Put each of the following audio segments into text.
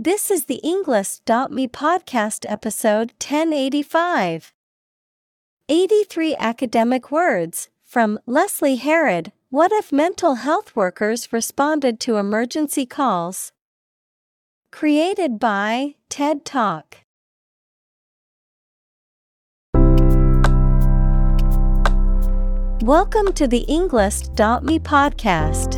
This is the Englist.me podcast episode 1085. 83 academic words from Leslie Herod. What if mental health workers responded to emergency calls? Created by TED Talk. Welcome to the Englist.me podcast.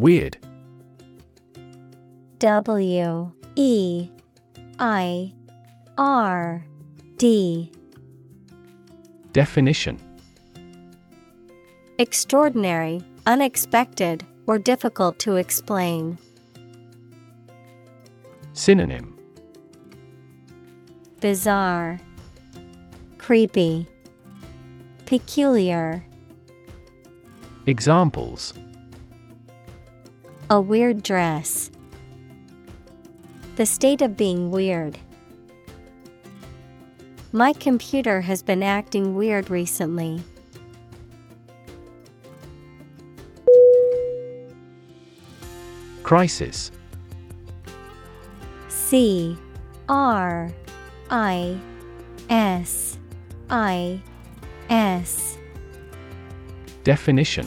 Weird. W E I R D. Definition Extraordinary, unexpected, or difficult to explain. Synonym Bizarre, Creepy, Peculiar. Examples A weird dress. The state of being weird. My computer has been acting weird recently. Crisis C R I S I S. Definition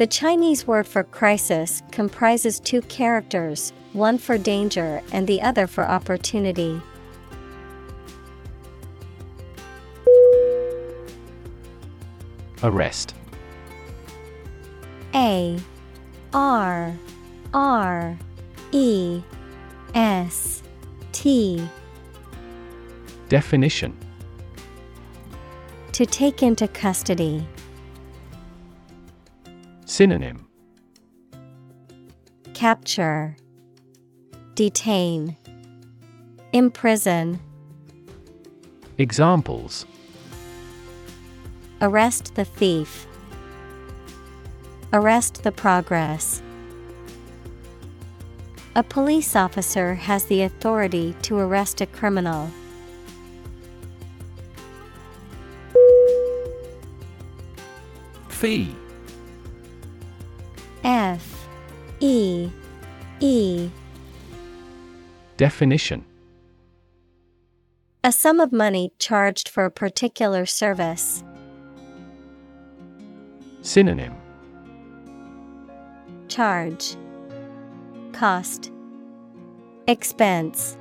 The Chinese word for crisis comprises two characters, one for danger and the other for opportunity. Arrest A R R E S T Definition To take into custody. Synonym. Capture, Detain, Imprison, Examples. Arrest the thief, Arrest the progress. A police officer has the authority to arrest a criminal. Fee F E E. Definition. A sum of money charged for a particular service. Synonym. Charge, Cost, Expense.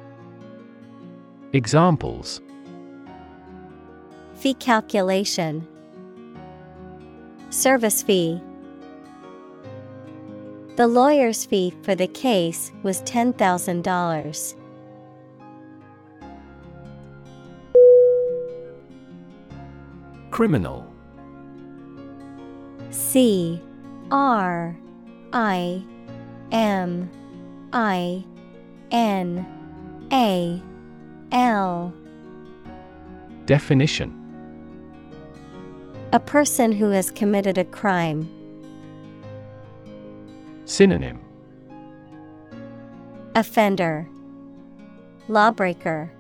Examples. Fee calculation, Service fee. The lawyer's fee for the case was $10,000. Criminal C R I M I N A L Definition A person who has committed a crime. Synonym Offender, Lawbreaker,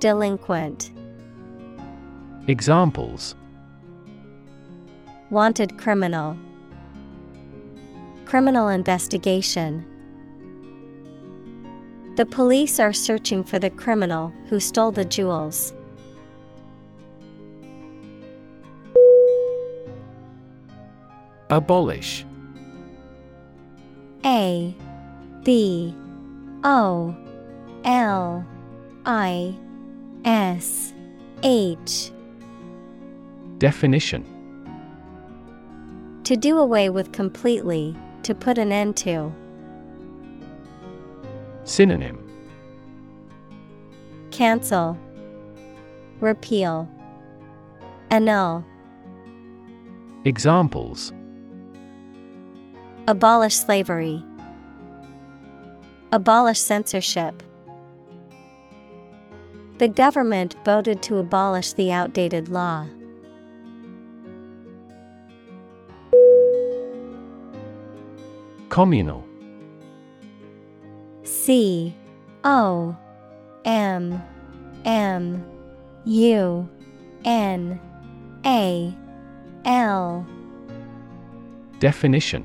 Delinquent. Examples Wanted criminal, Criminal investigation. The police are searching for the criminal who stole the jewels. Abolish A B O L I S H. Definition. To do away with completely, to put an end to. Synonym. Cancel, Repeal, Annul. Examples Abolish slavery. Abolish censorship. The government voted to abolish the outdated law. Communal C O M M U N A L Definition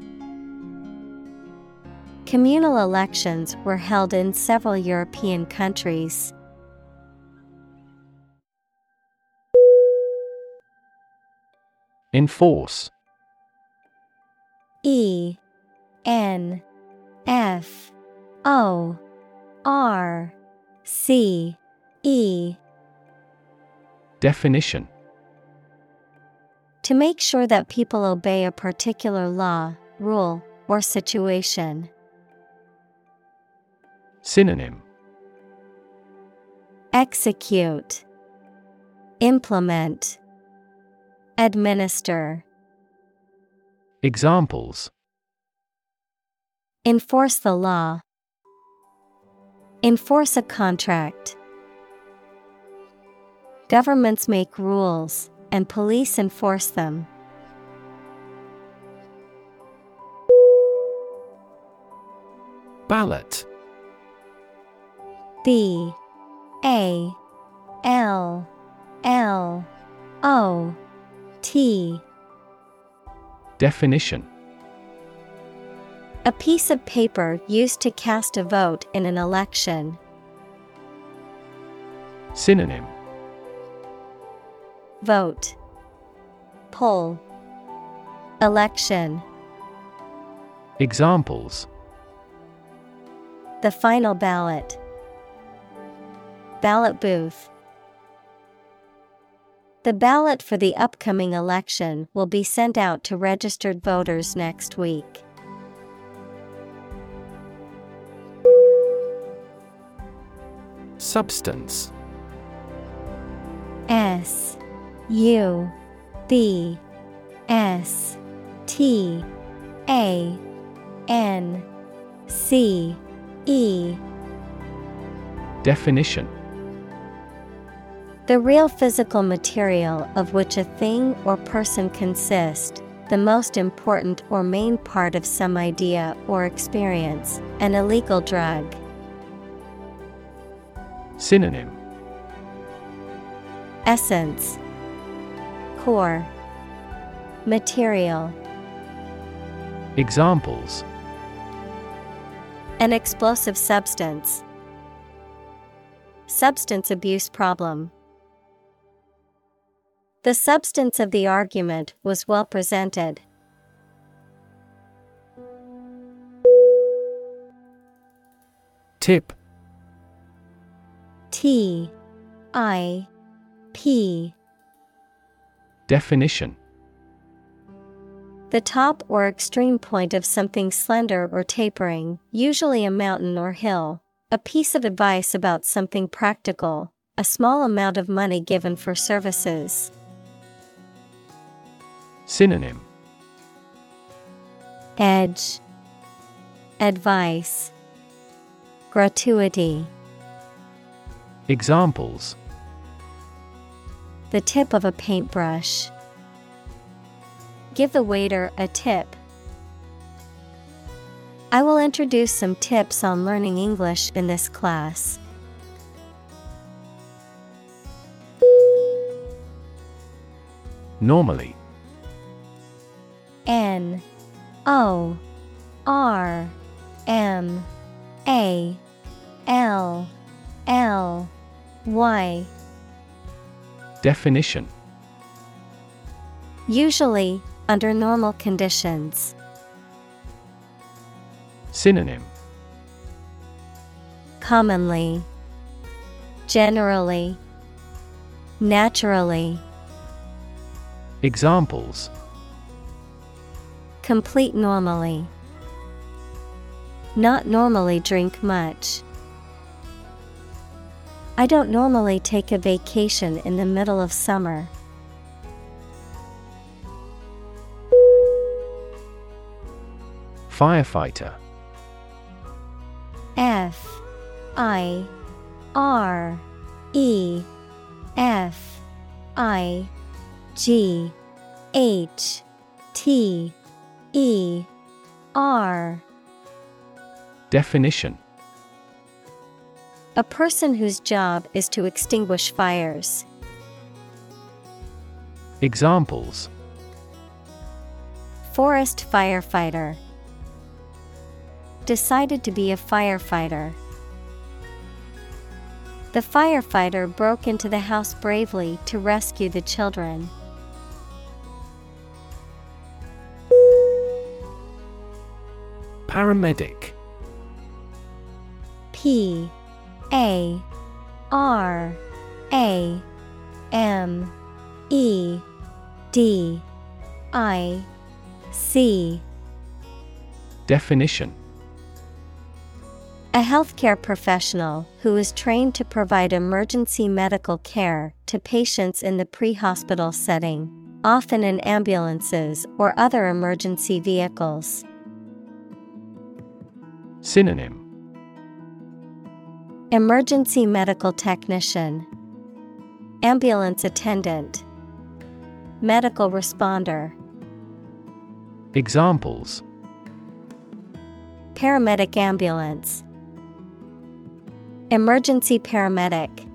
Communal elections were held in several European countries. Enforce. E. N. F. O. R. C. E. Definition. To make sure that people obey a particular law, rule, or situation. Synonym Execute, Implement, Administer. Examples Enforce the law. Enforce a contract. Governments make rules, and police enforce them. Ballot B A L L O T. Definition. A piece of paper used to cast a vote in an election. Synonym. Vote. Poll. Election. Examples. The final ballot Ballot booth. The ballot for the upcoming election will be sent out to registered voters next week. Substance. S U B S T A N C E. Definition The real physical material of which a thing or person consist, the most important or main part of some idea or experience, an illegal drug. Synonym Essence Core Material Examples An explosive substance. Substance abuse problem. The substance of the argument was well presented. Tip. T. I. P. Definition. The top or extreme point of something slender or tapering, usually a mountain or hill, A piece of advice about something practical, a small amount of money given for services. Synonym Edge Advice Gratuity Examples The tip of a paintbrush. Give the waiter a tip. I will introduce some tips on learning English in this class. Normally N O R M A L L Y. Definition. Usually, under normal conditions. Synonym. Commonly, Generally, Naturally. Examples Complete normally. Not normally drink much. I don't normally take a vacation in the middle of summer. Firefighter F I R E F I G H T E R Definition A person whose job is to extinguish fires. Examples Forest firefighter decided to be a firefighter. The firefighter broke into the house bravely to rescue the children. Paramedic. P A R A M E D I C. Definition. A healthcare professional who is trained to provide emergency medical care to patients in the pre hospital setting, often in ambulances or other emergency vehicles. Synonym Emergency medical technician, Ambulance attendant, Medical responder. Examples Paramedic ambulance. Emergency paramedic.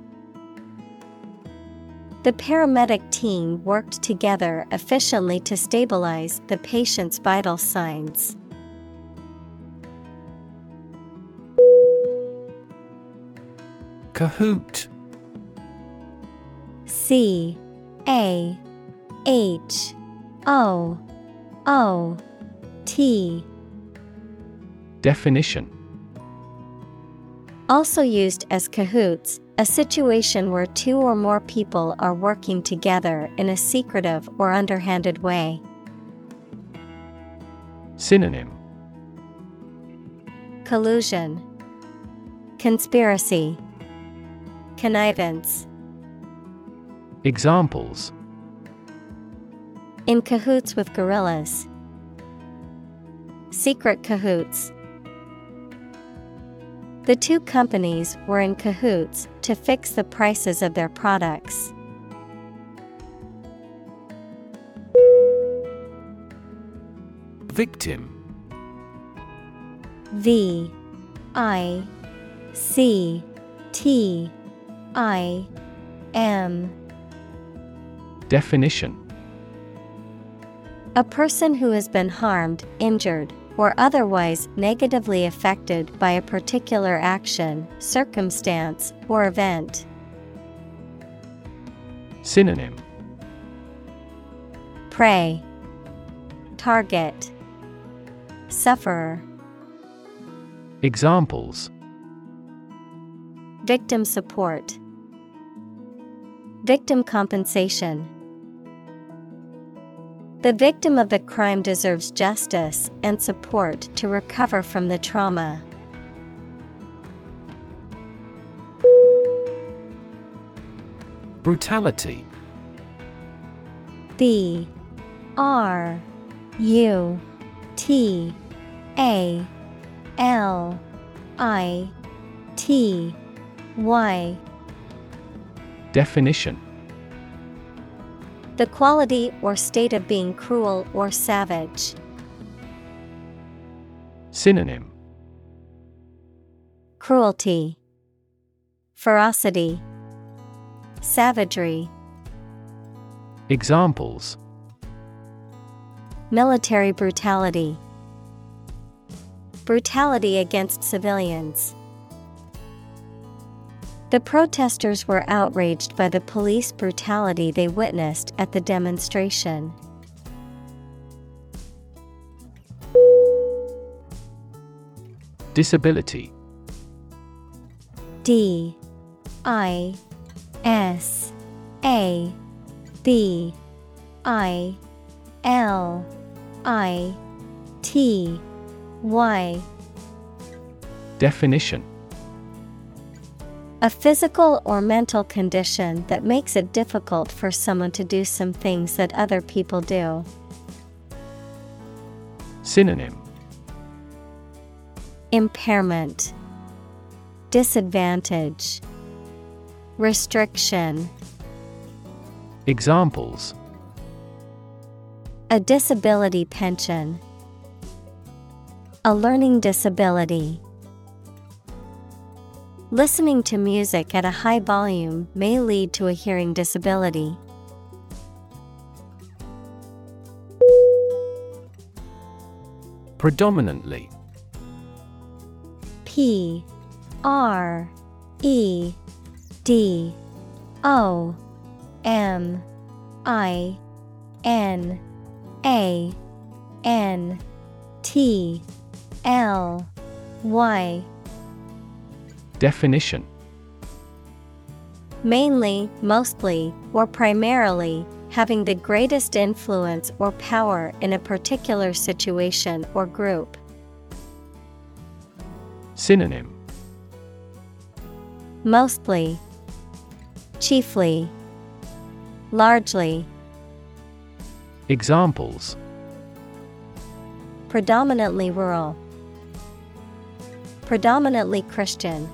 The paramedic team worked together efficiently to stabilize the patient's vital signs. Cahoot C A H O O T. Definition. Also used as cahoots, a situation where two or more people are working together in a secretive or underhanded way. Synonym. Collusion, Conspiracy, Connivance. Examples In cahoots with guerrillas. Secret cahoots. The two companies were in cahoots to fix the prices of their products. Victim V I C T I M Definition. A person who has been harmed, injured, or otherwise negatively affected by a particular action, circumstance, or event. Synonym. Prey, Target, Sufferer. Examples. Victim support, Victim compensation. The victim of the crime deserves justice and support to recover from the trauma. Brutality B R U T A L I T Y Definition The quality or state of being cruel or savage. Synonym Cruelty, Ferocity, Savagery. Examples Military brutality. Brutality against civilians. The protesters were outraged by the police brutality they witnessed at the demonstration. Disability. D. I. S. A. B. I. L. I. T. Y. Definition A physical or mental condition that makes it difficult for someone to do some things that other people do. Synonym Impairment, Disadvantage, Restriction. Examples A disability pension, a learning disability. Listening to music at a high volume may lead to a hearing disability. Predominantly P R E D O M I N A N T L Y Definition. Mainly, mostly, or primarily, having the greatest influence or power in a particular situation or group. Synonym. Mostly, Chiefly, Largely, Examples. Predominantly rural, predominantly Christian.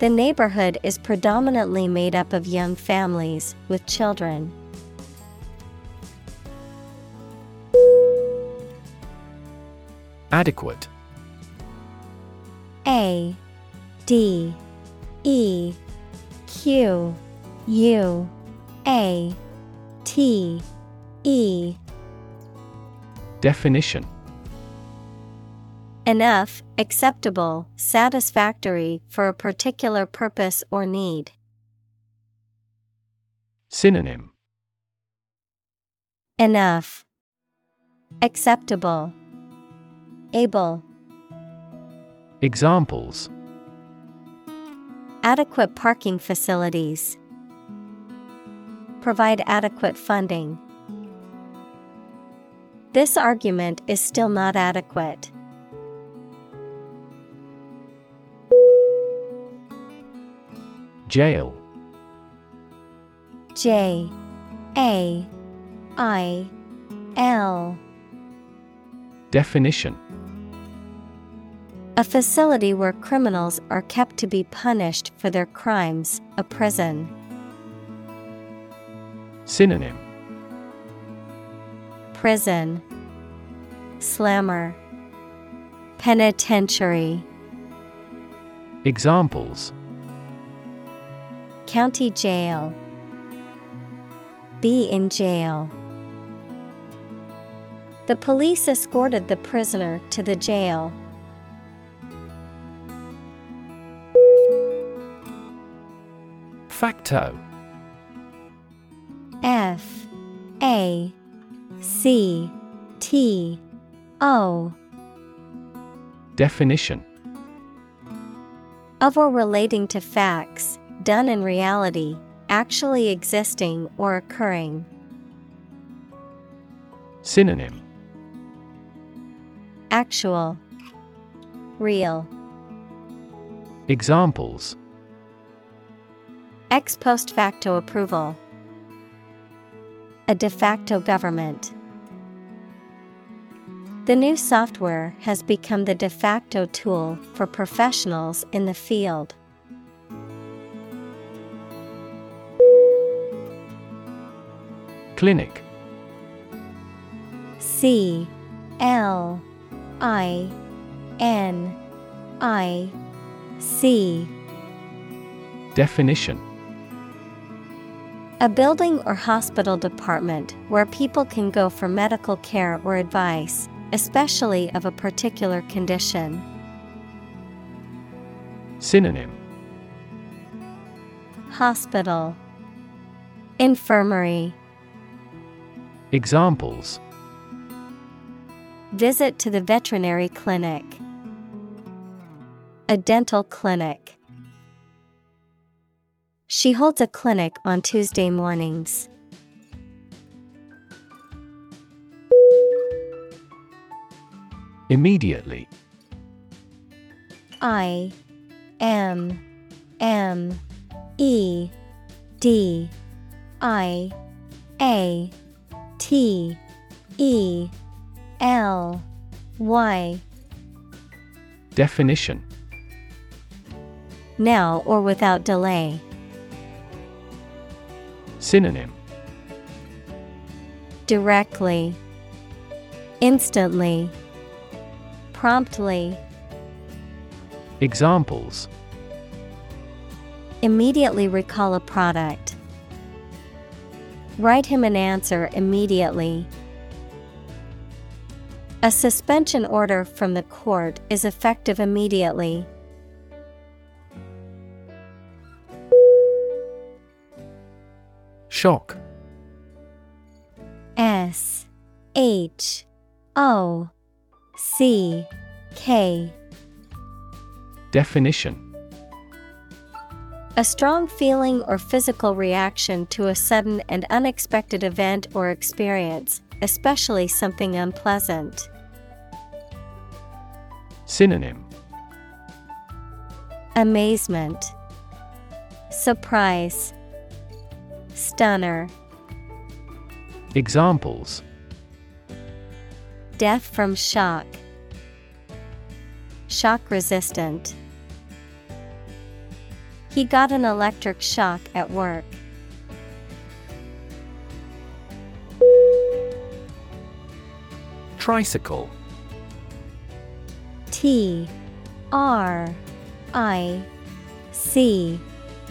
The neighborhood is predominantly made up of young families with children. Adequate. A D E Q U A T E. Definition Enough, acceptable, satisfactory for a particular purpose or need. Synonym Enough. Acceptable. Able. Examples Adequate parking facilities. Provide adequate funding. This argument is still not adequate. Jail. J A I L. Definition. A facility where criminals are kept to be punished for their crimes, a prison. Synonym. Prison. Slammer. Penitentiary. Examples County Jail. Be in jail. The police escorted the prisoner to the jail. Facto. F. A. C. T. O. Definition. Of or relating to facts, done in reality, actually existing or occurring. Synonym Actual Real Examples Ex post facto approval. A de facto government. The new software has become the de facto tool for professionals in the field. Clinic. C L I N I C. Definition. A building or hospital department where people can go for medical care or advice, especially of a particular condition. Synonym. Hospital. Infirmary Examples Visit to the veterinary clinic. A dental clinic. She holds a clinic on Tuesday mornings. Immediately I M M E D I A T E L Y Definition. Now or without delay. Synonym. Directly, Instantly, Promptly, Examples. Immediately recall a product. Write him an answer immediately. A suspension order from the court is effective immediately. Shock S H O C K Definition A strong feeling or physical reaction to a sudden and unexpected event or experience, especially something unpleasant. Synonym. Amazement, Surprise, Stunner, Examples. Death from shock, Shock resistant. He got an electric shock at work. Tricycle. T R I C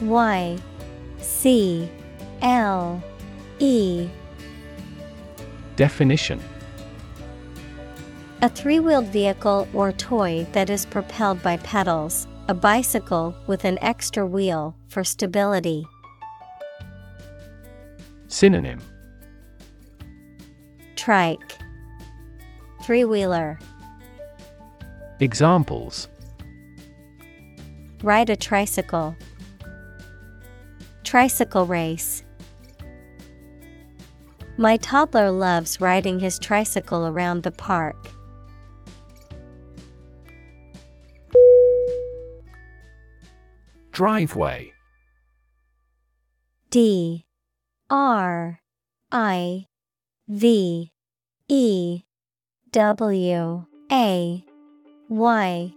Y C L E. Definition. A three wheeled vehicle or toy that is propelled by pedals, a bicycle with an extra wheel for stability. Synonym Trike Three wheeler Examples Ride a tricycle. Tricycle race. My toddler loves riding his tricycle around the park. Driveway. D. R. I. V. E. W. A. Y.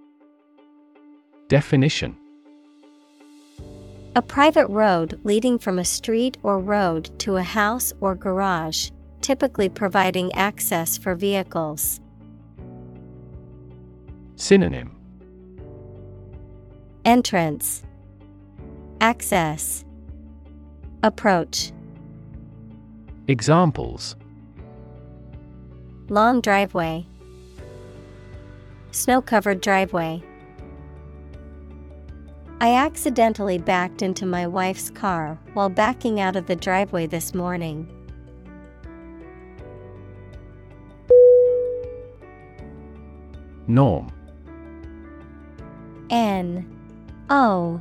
Definition. A private road leading from a street or road to a house or garage, typically providing access for vehicles. Synonym. Entrance Access. Approach. Examples. Long driveway. Snow covered driveway. I accidentally backed into my wife's car while backing out of the driveway this morning. Norm. N O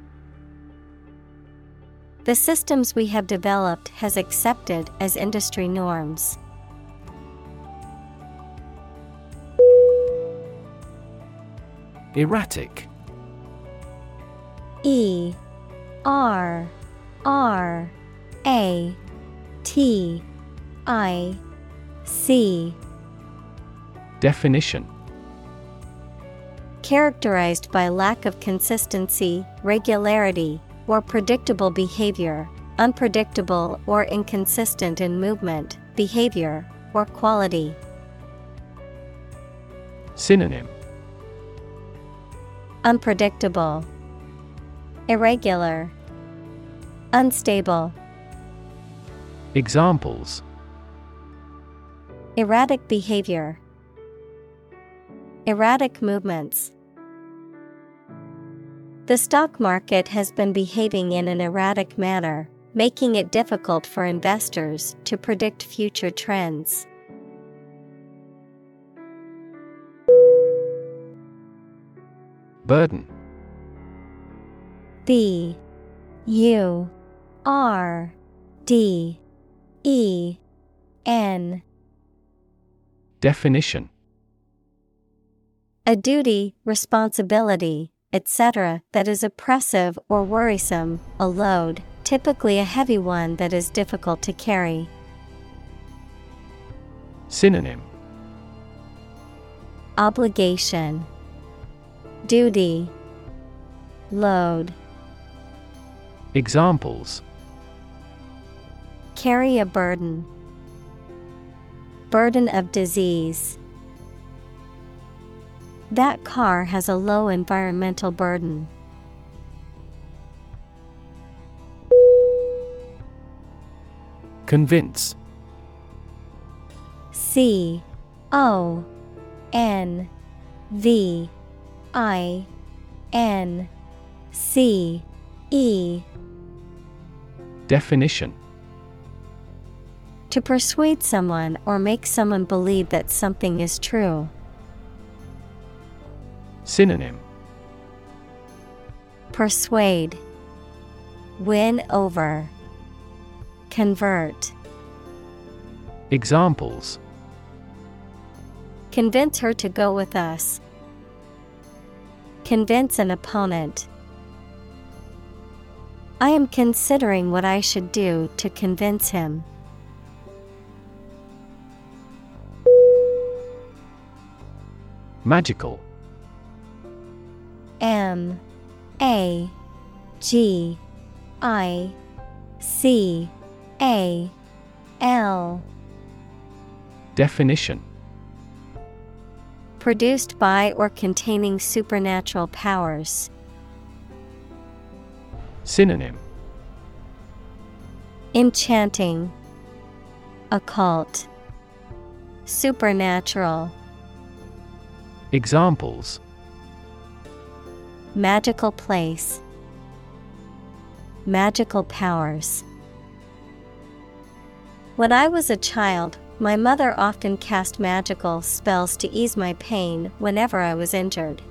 The systems we have developed has accepted as industry norms. Erratic. E R R A T I C. Definition. Characterized by lack of consistency, regularity, or predictable behavior, unpredictable or inconsistent in movement, behavior, or quality. Synonym Unpredictable, Irregular, Unstable. Examples Erratic behavior, Erratic movements. The stock market has been behaving in an erratic manner, making it difficult for investors to predict future trends. Burden. B. U. R. D. E. N. Definition. A duty, responsibility, etc., that is oppressive or worrisome, a load, typically a heavy one that is difficult to carry. Synonym Obligation, Duty, Load. Examples Carry a burden. Burden of disease. That car has a low environmental burden. Convince C O N V I N C E Definition To persuade someone or make someone believe that something is true. Synonym Persuade, Win over, Convert. Examples Convince her to go with us. Convince an opponent. I am considering what I should do to convince him. Magical M A G I C A L. Definition. Produced by or containing supernatural powers. Synonym. Enchanting, Occult, Supernatural. Examples Magical place. Magical powers. When I was a child, my mother often cast magical spells to ease my pain whenever I was injured.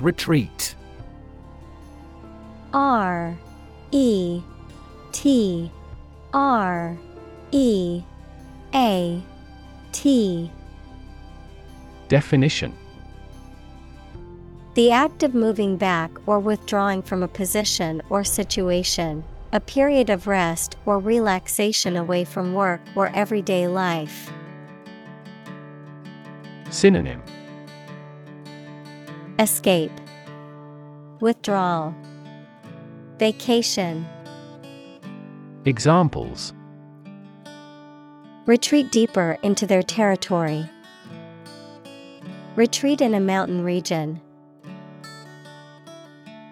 Retreat R E T R E A T Definition The act of moving back or withdrawing from a position or situation, a period of rest or relaxation away from work or everyday life. Synonym Escape, Withdrawal, Vacation. Examples Retreat deeper into their territory. Retreat in a mountain region.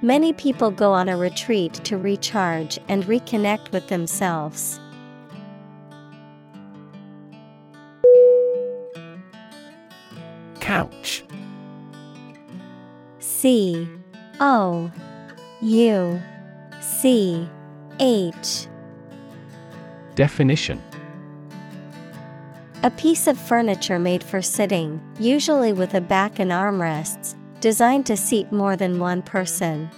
Many people go on a retreat to recharge and reconnect with themselves. Couch C O U C H Definition A piece of furniture made for sitting, usually with a back and armrests, designed to seat more than one person.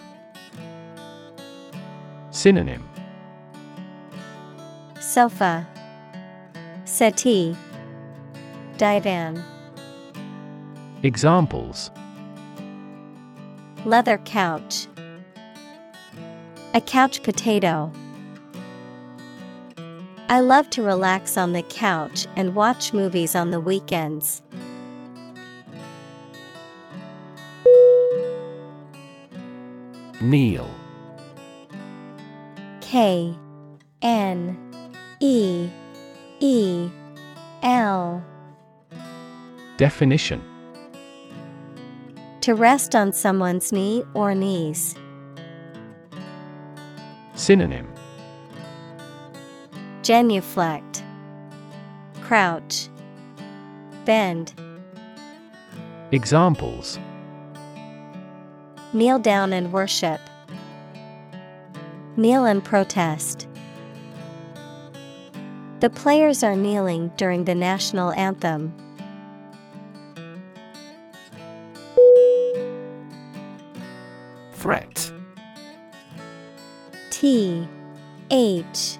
Synonym. Sofa. Settee. Divan. Examples. Leather couch. A couch potato I love to relax on the couch and watch movies on the weekends. Kneel K N E E L Definition To rest on someone's knee or knees. Synonym Genuflect Crouch Bend Examples Kneel down and worship. Kneel and protest. The players are kneeling during the national anthem. Threat T H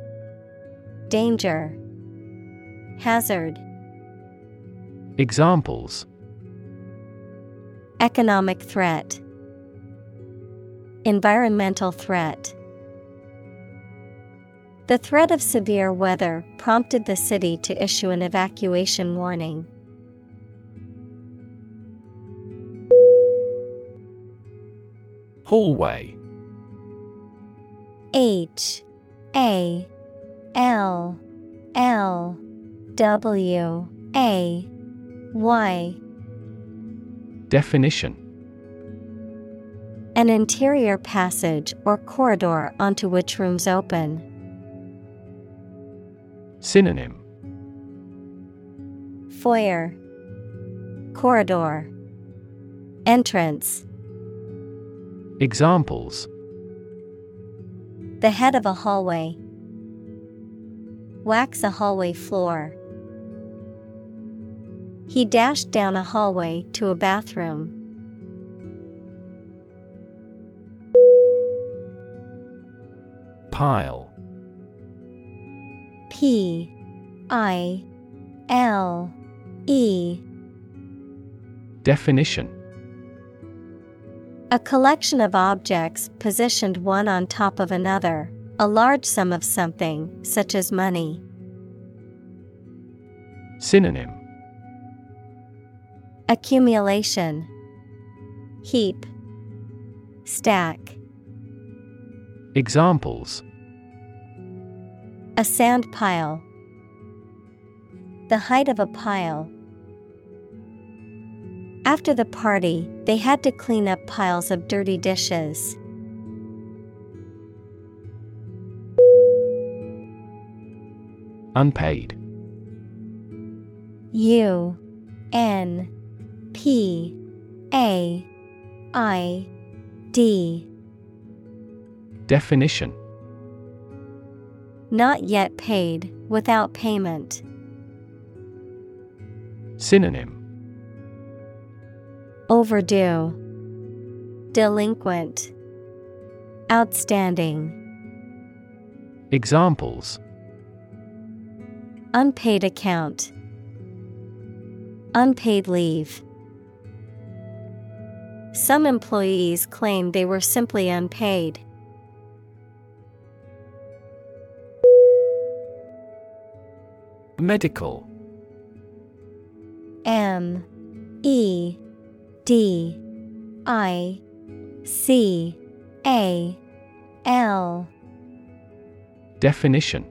Danger, Hazard, Examples Economic threat, Environmental threat. The threat of severe weather prompted the city to issue an evacuation warning. Hallway H A L L W A Y. Definition. An interior passage or corridor onto which rooms open. Synonym. Foyer. Corridor. Entrance. Examples. The head of a hallway. Wax a hallway floor. He dashed down a hallway to a bathroom. Pile P I L E Definition A collection of objects positioned one on top of another, a large sum of something, such as money. Synonym Accumulation Heap Stack Examples A sand pile. The height of a pile. After the party, they had to clean up piles of dirty dishes. Unpaid U N P A I D Definition Not yet paid, without payment. Synonym Overdue. Delinquent. Outstanding. Examples Unpaid account. Unpaid leave. Some employees claim they were simply unpaid. Medical M E D I C A L Definition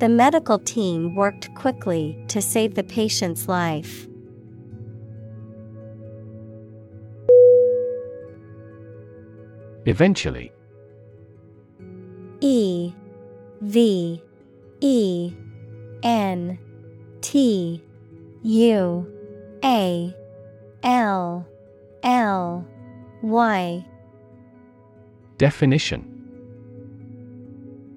the medical team worked quickly to save the patient's life. Eventually. E V E N T U A L L Y. Definition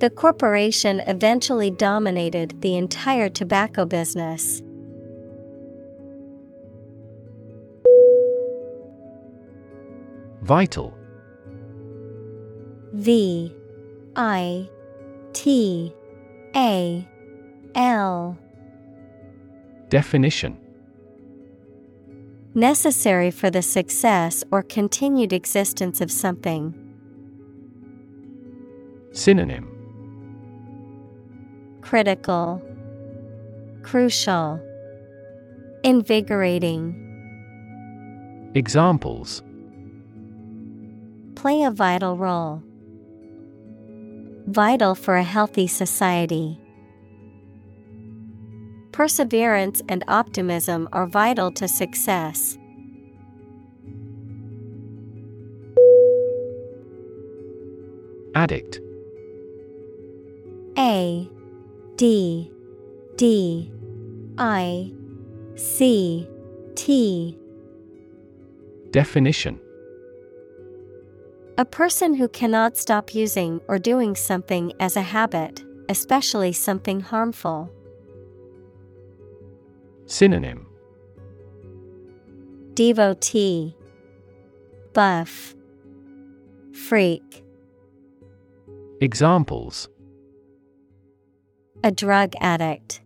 The corporation eventually dominated the entire tobacco business. Vital V I T A L Definition Necessary for the success or continued existence of something. Synonym Critical, Crucial, Invigorating. Examples Play a vital role. Vital for a healthy society. Perseverance and optimism are vital to success. Addict A D D I C T. Definition. A person who cannot stop using or doing something as a habit, especially something harmful. Synonym. Devotee. Buff. Freak. Examples A drug addict.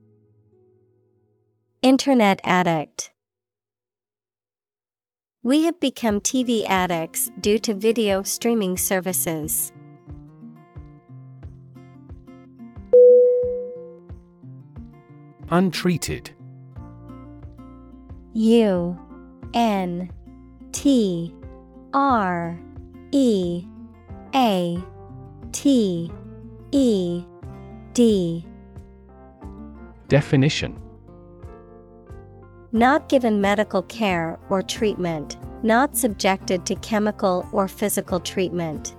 Internet addict. We have become TV addicts due to video streaming services. Untreated. U N T R E A T E D Definition Not given medical care or treatment, not subjected to chemical or physical treatment.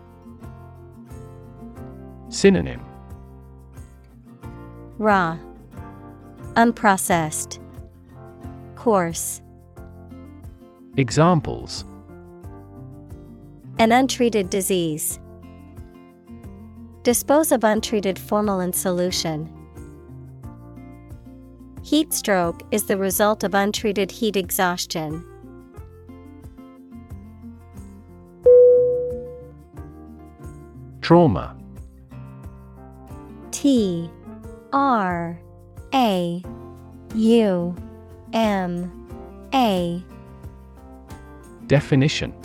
Synonym Raw, Unprocessed, Coarse. Examples An untreated disease. Dispose of untreated formalin solution. Heat stroke is the result of untreated heat exhaustion. Trauma. T R A U M A. Definition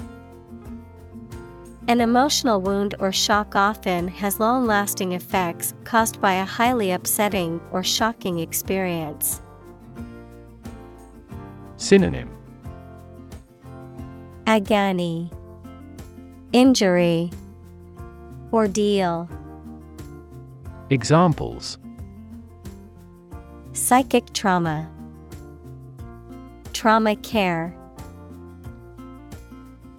An emotional wound or shock often has long lasting effects caused by a highly upsetting or shocking experience. Synonym Agony, Injury, Ordeal, Examples Psychic trauma, Trauma care.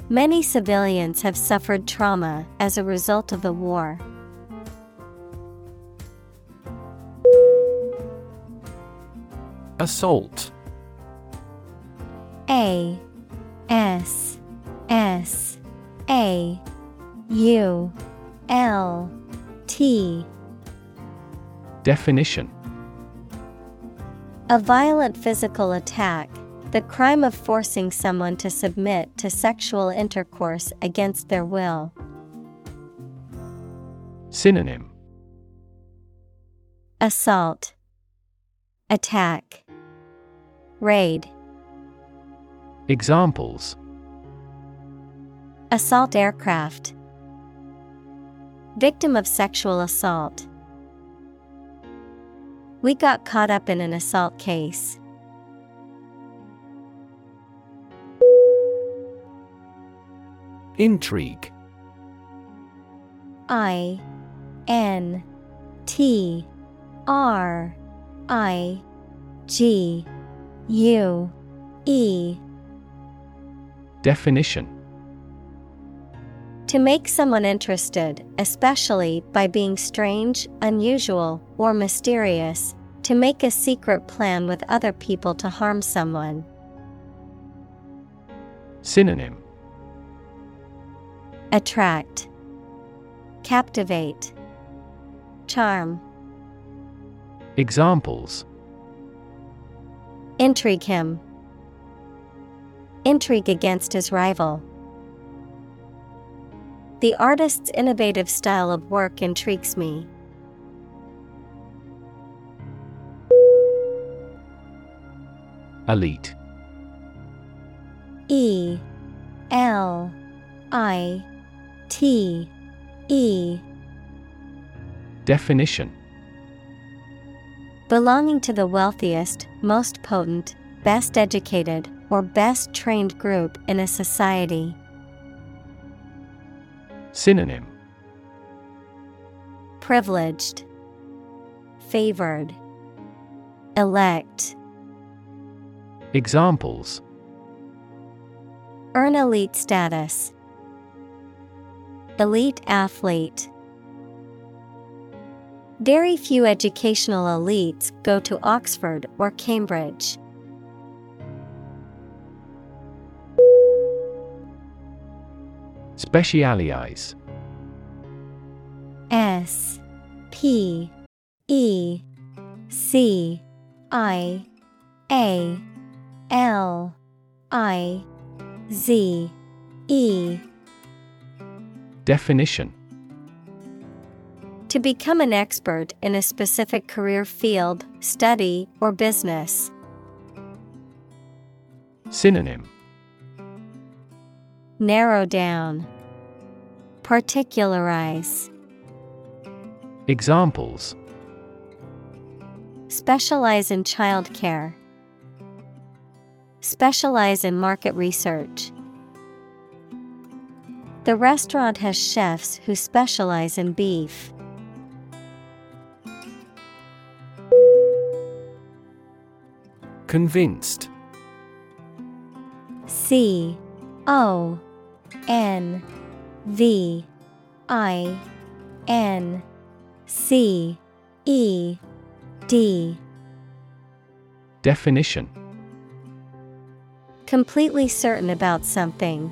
Many civilians have suffered trauma as a result of the war. Assault. A S S A U L T. Definition. A violent physical attack the crime of forcing someone to submit to sexual intercourse against their will. Synonym Assault, Attack, Raid, Examples Assault aircraft, Victim of sexual assault. We got caught up in an assault case. Intrigue. I N T R I G U E. Definition. To make someone interested, especially by being strange, unusual, or mysterious, to make a secret plan with other people to harm someone. Synonym Attract, Captivate, Charm, Examples Intrigue him. Intrigue against his rival. The artist's innovative style of work intrigues me. Elite E L I T E Definition Belonging to the wealthiest, most potent, best educated, or best trained group in a society. Synonym Privileged, Favored, Elect. Examples Earn elite status. Elite athlete. Very few educational elites go to Oxford or Cambridge. Specialize S P E C I A L I Z E Definition To become an expert in a specific career field, study, or business. Synonym Narrow down. Particularize. Examples Specialize in childcare. Specialize in market research. The restaurant has chefs who specialize in beef. Convinced. C O N V I N C E D. Definition. Completely certain about something,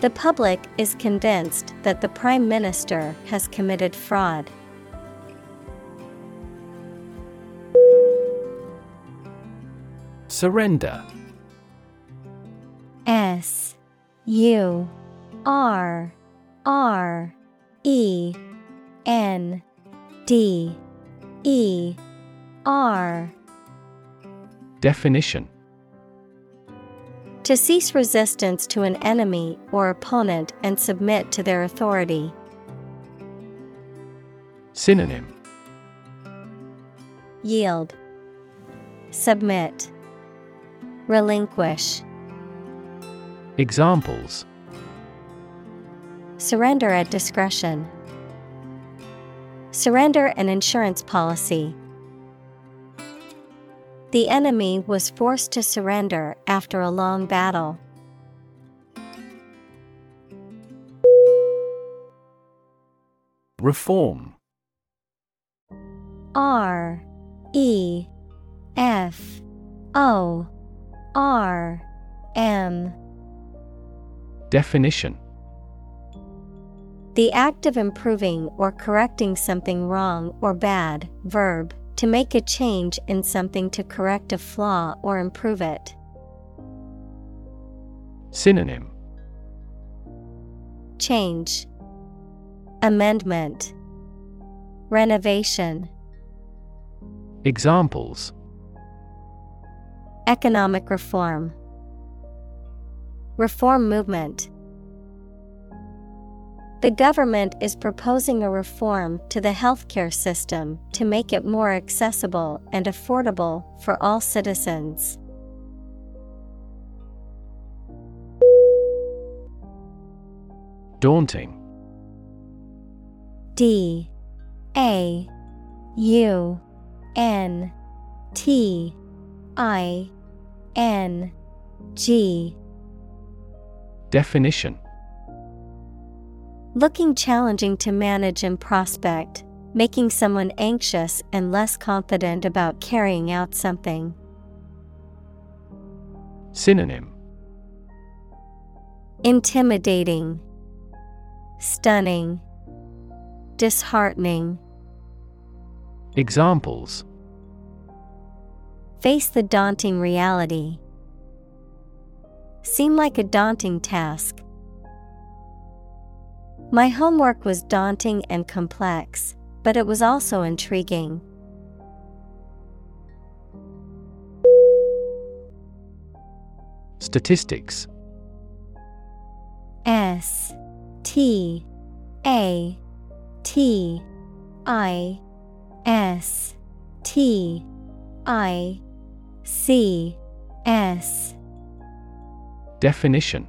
The public is convinced that the Prime Minister has committed fraud. Surrender. S U R R E N D E R. Definition To cease resistance to an enemy or opponent and submit to their authority. Synonym Yield, Submit, Relinquish. Examples Surrender at discretion. Surrender an insurance policy. The enemy was forced to surrender after a long battle. Reform. R E F O R M. Definition. The act of improving or correcting something wrong or bad, verb, to make a change in something to correct a flaw or improve it. Synonym Change, Amendment, Renovation. Examples Economic reform, Reform movement. The government is proposing a reform to the healthcare system to make it more accessible and affordable for all citizens. Daunting. D. A. U. N. T. I. N. G. Definition Looking challenging to manage and prospect, making someone anxious and less confident about carrying out something. Synonym Intimidating, Stunning, Disheartening. Examples Face the daunting reality. Seem like a daunting task. My homework was daunting and complex, but it was also intriguing. Statistics. S T A T I S T I C S. Definition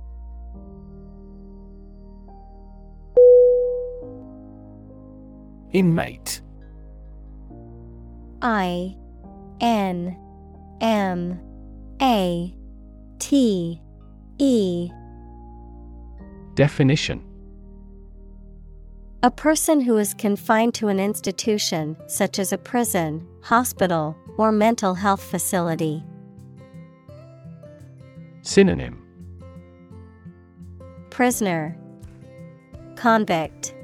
Inmate. I N M A T E. Definition. A person who is confined to an institution, such as a prison, hospital, or mental health facility. Synonym. Prisoner, Convict,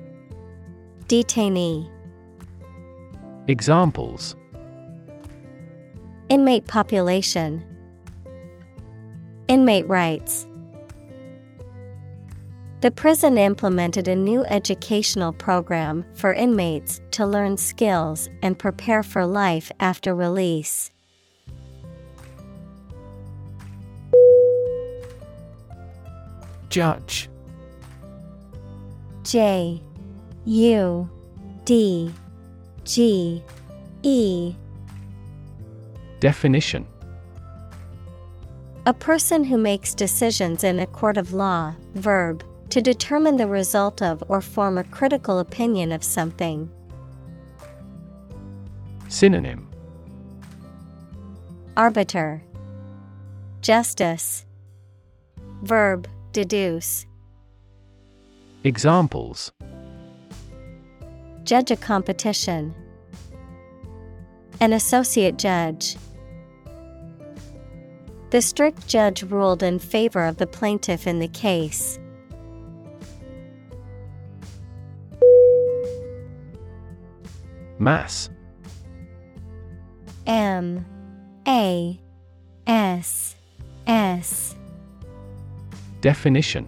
Detainee. Examples Inmate population, Inmate rights. The prison implemented a new educational program for inmates to learn skills and prepare for life after release. Judge J U D G E. Definition. A person who makes decisions in a court of law, verb, to determine the result of or form a critical opinion of something. Synonym. Arbiter, Justice, Verb, deduce, Examples Judge a competition, An associate judge. The strict judge ruled in favor of the plaintiff in the case. Mass. M. A. S. S. Definition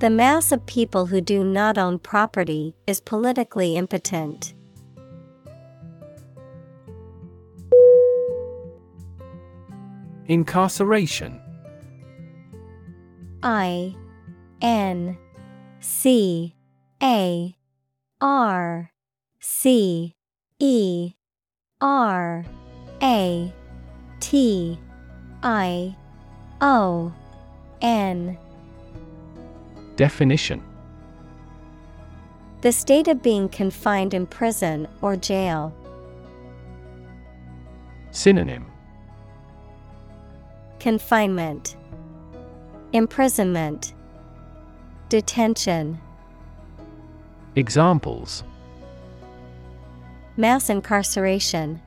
The mass of people who do not own property is politically impotent. Incarceration I N C A R C E R A T I O N Definition The state of being confined in prison or jail. Synonym Confinement, Imprisonment, Detention. Examples Mass incarceration,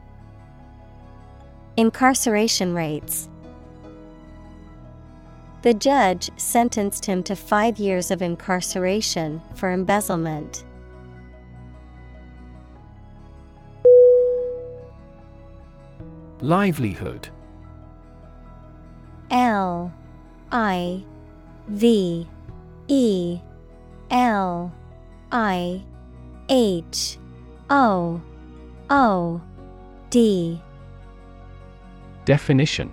Incarceration rates. The judge sentenced him to five years of incarceration for embezzlement. Livelihood. L I V E L I H O O D. Definition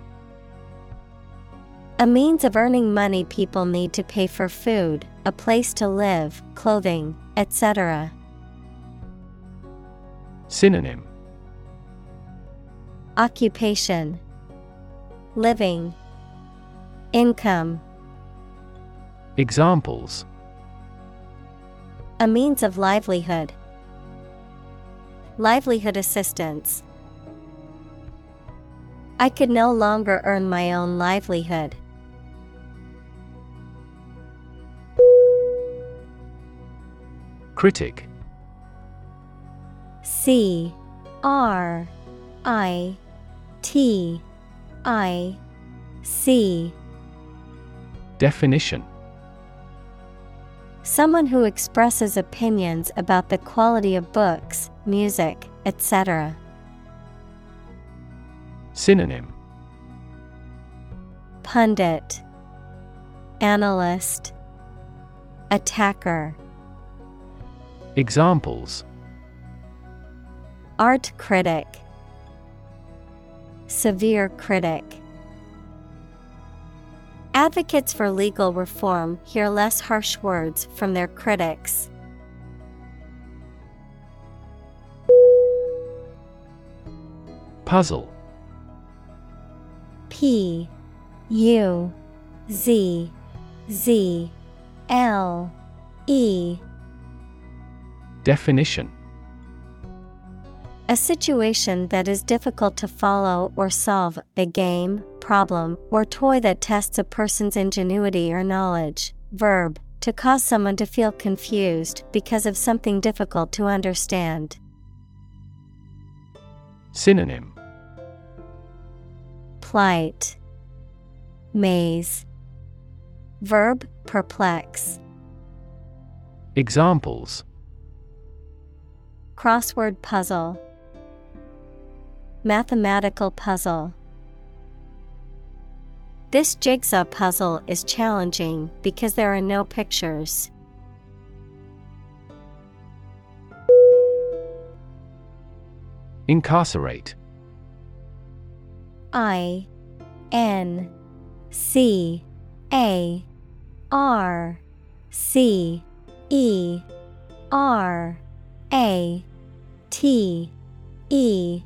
A means of earning money people need to pay for food, a place to live, clothing, etc. Synonym Occupation Living Income Examples A means of livelihood. Livelihood assistance. I could no longer earn my own livelihood. Critic. C R I T I C. Definition. Someone who expresses opinions about the quality of books, music, etc. Synonym. Pundit Analyst Attacker Examples. Art critic. Severe critic. Advocates for legal reform hear less harsh words from their critics. Puzzle. P U Z Z L E Definition A situation that is difficult to follow or solve, a game, problem, or toy that tests a person's ingenuity or knowledge. Verb, to cause someone to feel confused because of something difficult to understand. Synonym Plight, Maze, Verb, perplex. Examples Crossword puzzle, Mathematical puzzle. This jigsaw puzzle is challenging because there are no pictures. Incarcerate I N C A R C E R A T E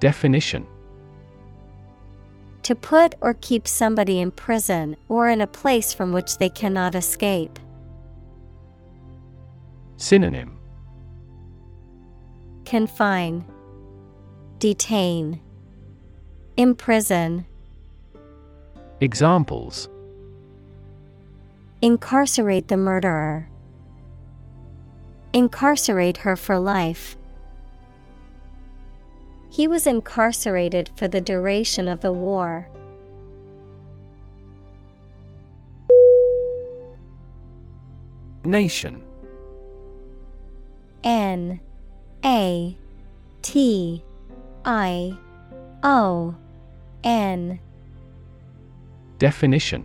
Definition To put or keep somebody in prison or in a place from which they cannot escape. Synonym Confine, Detain, Imprison. Examples Incarcerate the murderer. Incarcerate her for life. He was incarcerated for the duration of the war. Nation N A T I O N Definition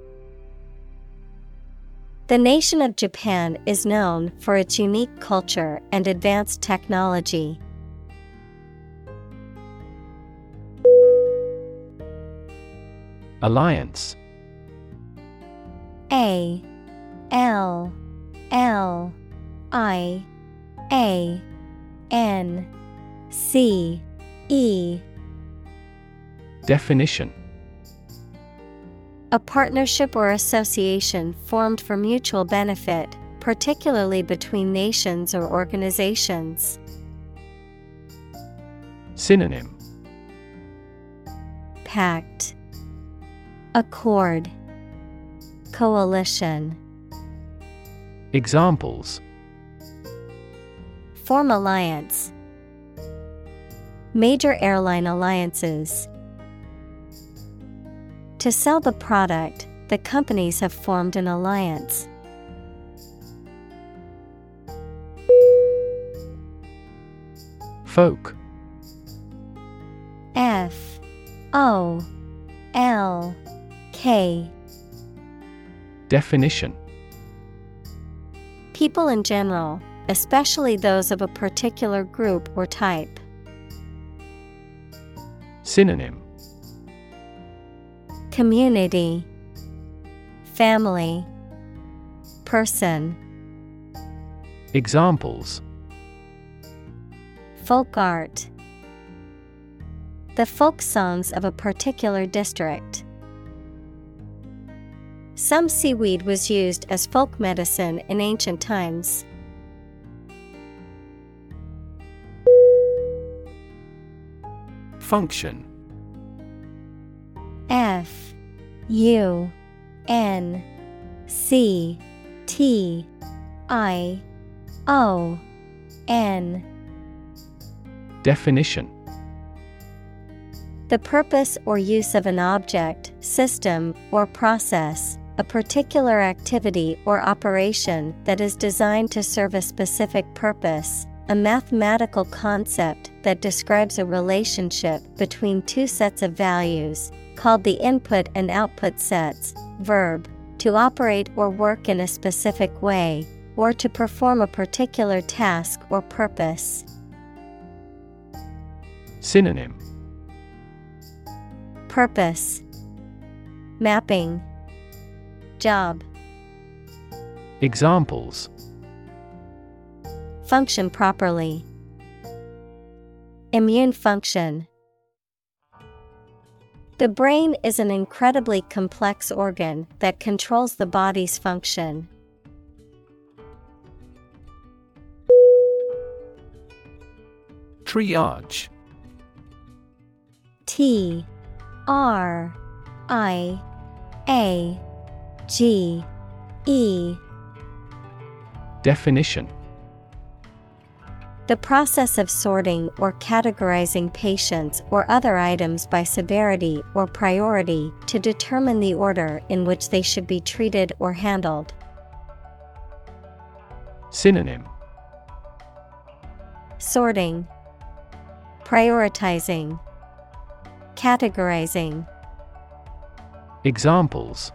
The nation of Japan is known for its unique culture and advanced technology. Alliance. A L L I A N C E. Definition A partnership or association formed for mutual benefit, particularly between nations or organizations. Synonym. Pact. Accord. Coalition. Examples. Form alliance. Major airline alliances To sell the product, the companies have formed an alliance. Folk. F. O. L. K. Definition. People in general, especially those of a particular group or type. Synonym Community Family Person Examples Folk art The folk songs of a particular district. Some seaweed was used as folk medicine in ancient times. Function F U N C T I O N. Definition. The purpose or use of an object, system, or process, a particular activity or operation that is designed to serve a specific purpose, a mathematical concept that describes a relationship between two sets of values, called the input and output sets, verb, to operate or work in a specific way, or to perform a particular task or purpose. Synonym Purpose Mapping Job Examples Function properly. Immune function. The brain is an incredibly complex organ that controls the body's function. Triage. T R I A G E. Definition The process of sorting or categorizing patients or other items by severity or priority to determine the order in which they should be treated or handled. Synonym Sorting, Prioritizing, Categorizing. Examples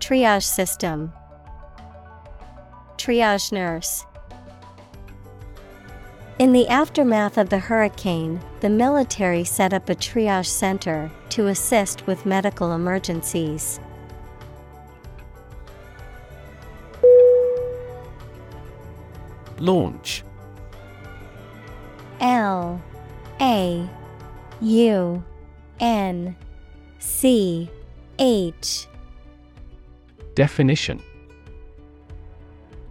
Triage system, Triage nurse. In the aftermath of the hurricane, the military set up a triage center to assist with medical emergencies. Launch. L A U N C H. Definition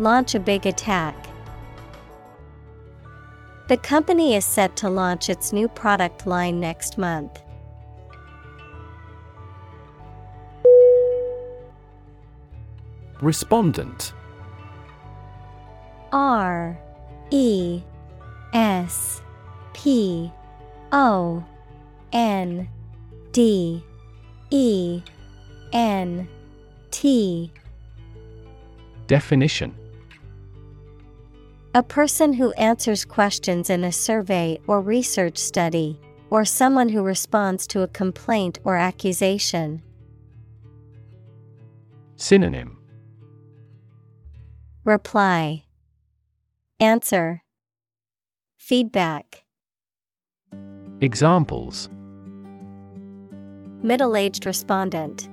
Launch a big attack. The company is set to launch its new product line next month. Respondent R E S P O N D E N T Definition A person who answers questions in a survey or research study, or someone who responds to a complaint or accusation. Synonym. Reply. Answer. Feedback. Examples. Middle aged respondent.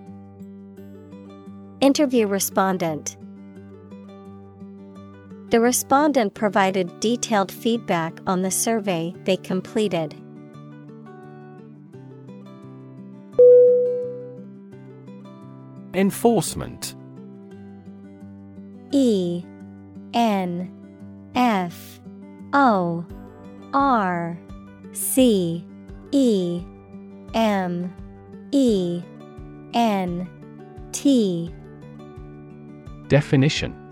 Interview respondent The respondent provided detailed feedback on the survey they completed. Enforcement. E N F O R C E M E N T. Definition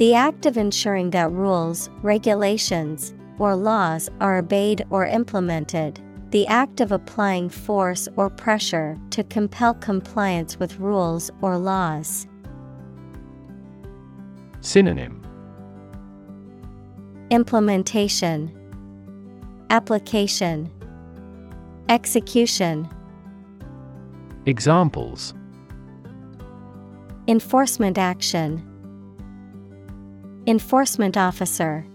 The act of ensuring that rules, regulations, or laws are obeyed or implemented. The act of applying force or pressure to compel compliance with rules or laws. Synonym. Implementation, Application, Execution, Examples. Enforcement action, Enforcement officer.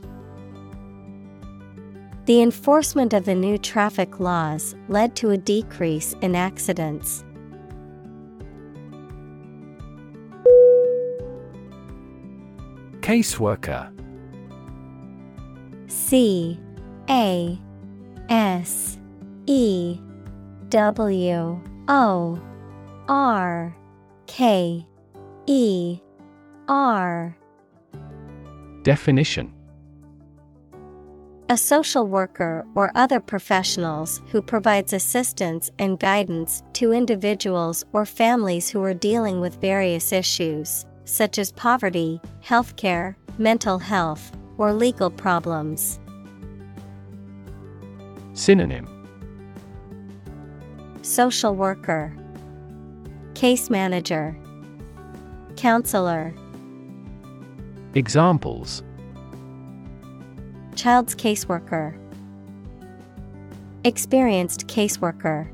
The enforcement of the new traffic laws led to a decrease in accidents. Caseworker C A S E W O R K E R Definition. A social worker or other professionals who provides assistance and guidance to individuals or families who are dealing with various issues, such as poverty, healthcare, mental health, or legal problems. Synonym. Social worker, Case manager, Counselor, Examples Child's caseworker, Experienced caseworker.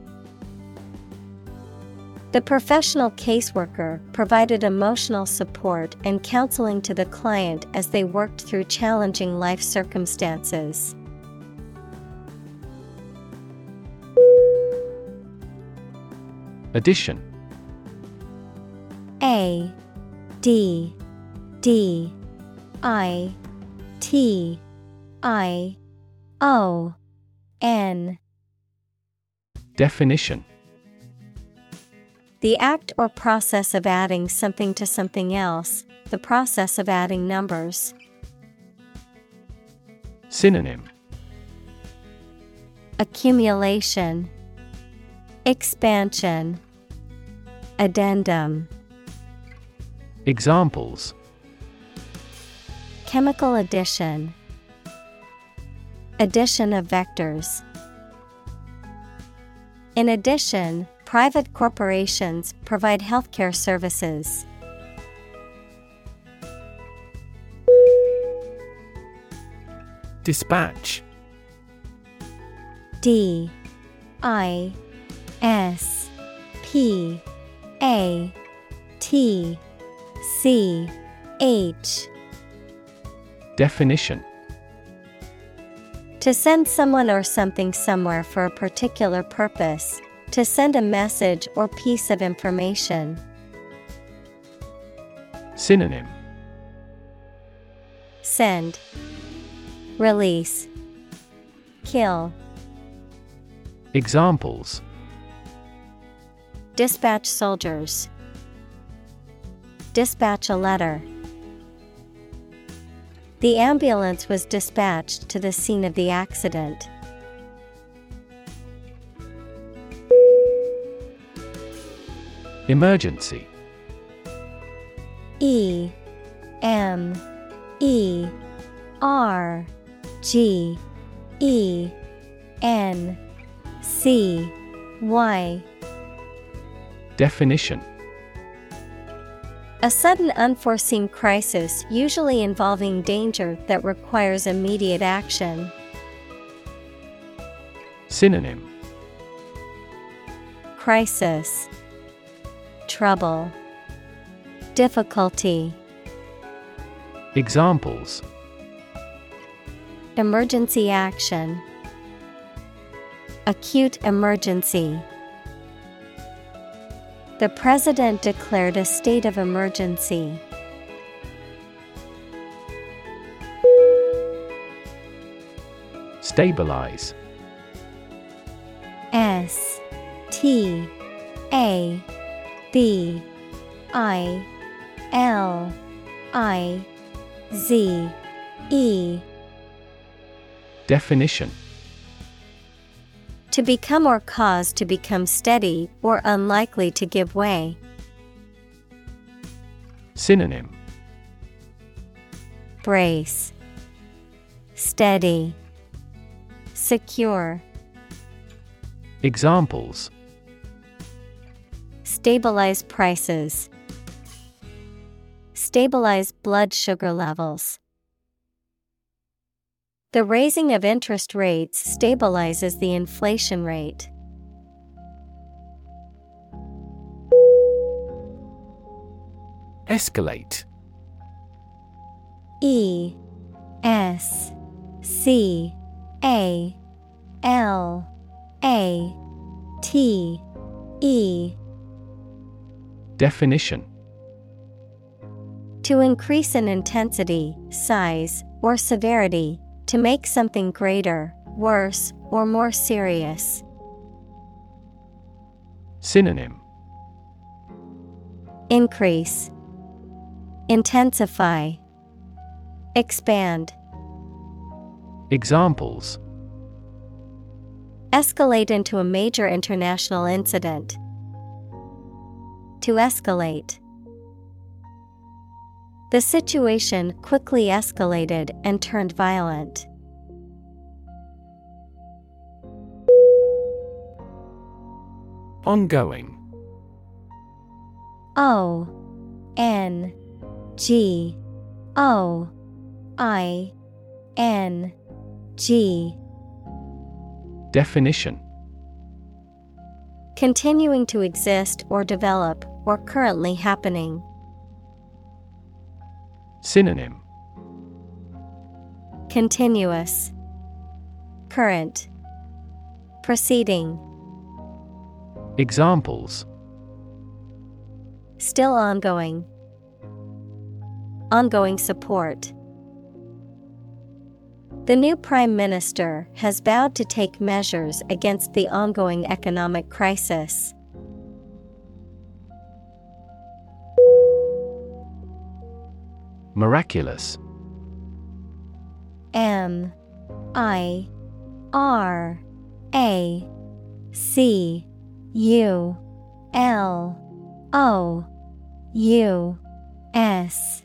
The professional caseworker provided emotional support and counseling to the client as they worked through challenging life circumstances. Addition A D D I T I O N. Definition. The act or process of adding something to something else, the process of adding numbers. Synonym. Accumulation, Expansion, Addendum. Examples Chemical addition, Addition of vectors. In addition, private corporations provide healthcare services. Dispatch. D. I. S. P. A. T. C. H Definition To send someone or something somewhere for a particular purpose, to send a message or piece of information. Synonym Send, Release, Kill. Examples Dispatch soldiers. Dispatch a letter. The ambulance was dispatched to the scene of the accident. Emergency. E M E R G E N C Y. Definition A sudden unforeseen crisis usually involving danger that requires immediate action. Synonym. Crisis. Trouble. Difficulty. Examples. Emergency action. Acute emergency The President declared a state of emergency. Stabilize. S T A B I L I Z E. Definition To become or cause to become steady or unlikely to give way. Synonym Brace Steady Secure Examples Stabilize prices. Stabilize blood sugar levels. The raising of interest rates stabilizes the inflation rate. Escalate. E S C A L A T E. Definition. To increase in intensity, size, or severity, to make something greater, worse, or more serious. Synonym Increase, Intensify, Expand. Examples Escalate into a major international incident. To escalate. The situation quickly escalated and turned violent. Ongoing. O N G O I N G. Definition. Continuing to exist or develop or currently happening. Synonym. Continuous. Current. Proceeding Examples Still ongoing. Ongoing support. The new Prime Minister has vowed to take measures against the ongoing economic crisis. Miraculous M I R A C U L O U S.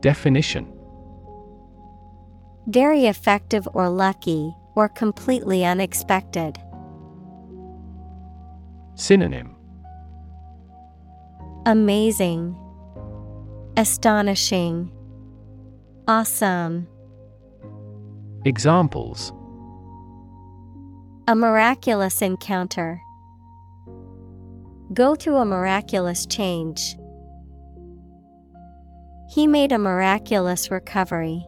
Definition. Very effective or lucky, or completely unexpected. Synonym. Amazing, Astonishing, Awesome. Examples A miraculous encounter. Go through a miraculous change. He made a miraculous recovery.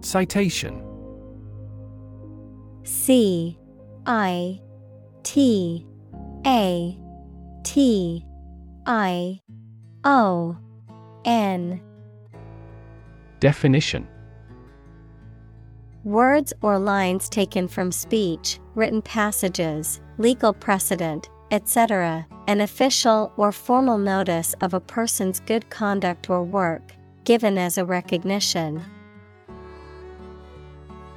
Citation C I T A T I O N Definition Words or lines taken from speech, written passages, legal precedent, etc., an official or formal notice of a person's good conduct or work, given as a recognition.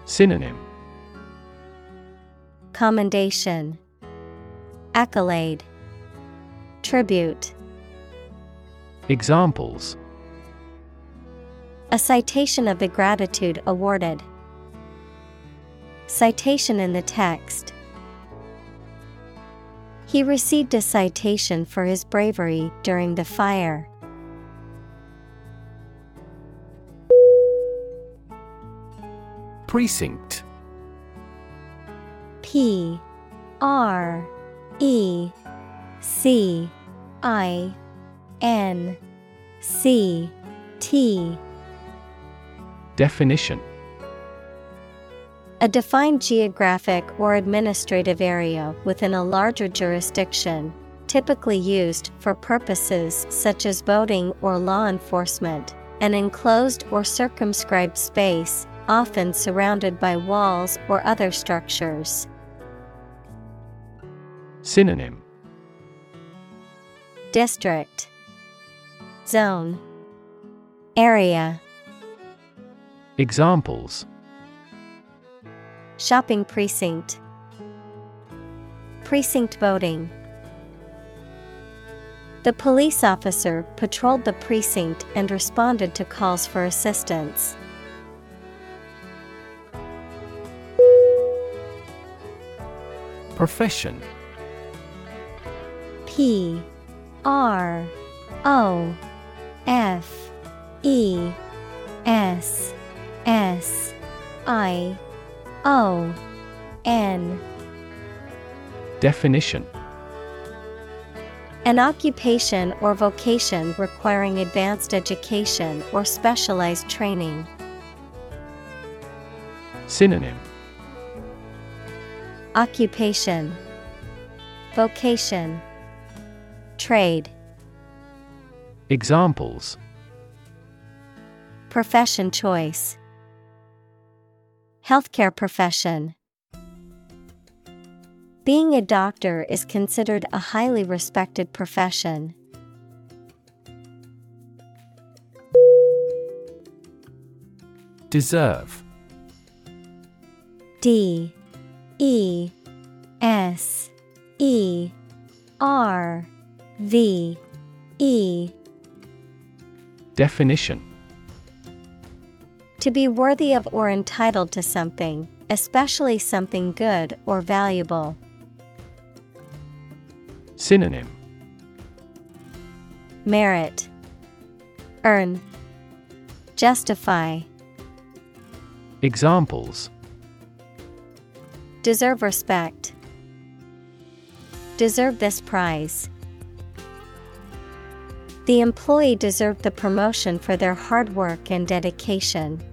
Synonym Commendation, Accolade, Tribute. Examples A citation of the gratitude awarded. Citation in the text. He received a citation for his bravery during the fire. Precinct P R E C I N C T Definition. A defined geographic or administrative area within a larger jurisdiction, typically used for purposes such as voting or law enforcement, an enclosed or circumscribed space, often surrounded by walls or other structures. Synonym. District. Zone. Area Examples. Shopping precinct. Precinct voting. The police officer patrolled the precinct and responded to calls for assistance. Profession. P R O F E S S I O N. Definition. An occupation or vocation requiring advanced education or specialized training. Synonym. Occupation. Vocation. Trade. Examples. Profession choice Healthcare profession. Being a doctor is considered a highly respected profession. Deserve. D. E. S. E. R. V. E. Definition To be worthy of or entitled to something, especially something good or valuable. Synonym Merit Earn Justify Examples Deserve respect. Deserve this prize. The employee deserved the promotion for their hard work and dedication.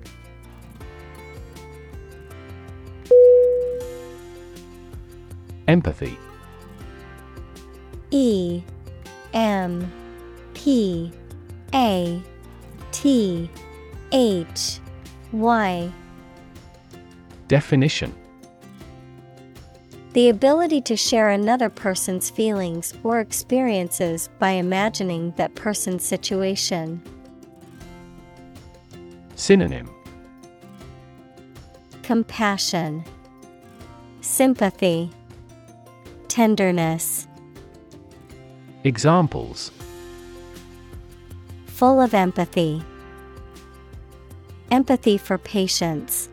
Empathy. E M P A T H Y. Definition. The ability to share another person's feelings or experiences by imagining that person's situation. Synonym. Compassion, Sympathy, Tenderness. Examples Full of empathy. Empathy for patients.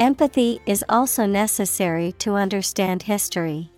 Empathy is also necessary to understand history.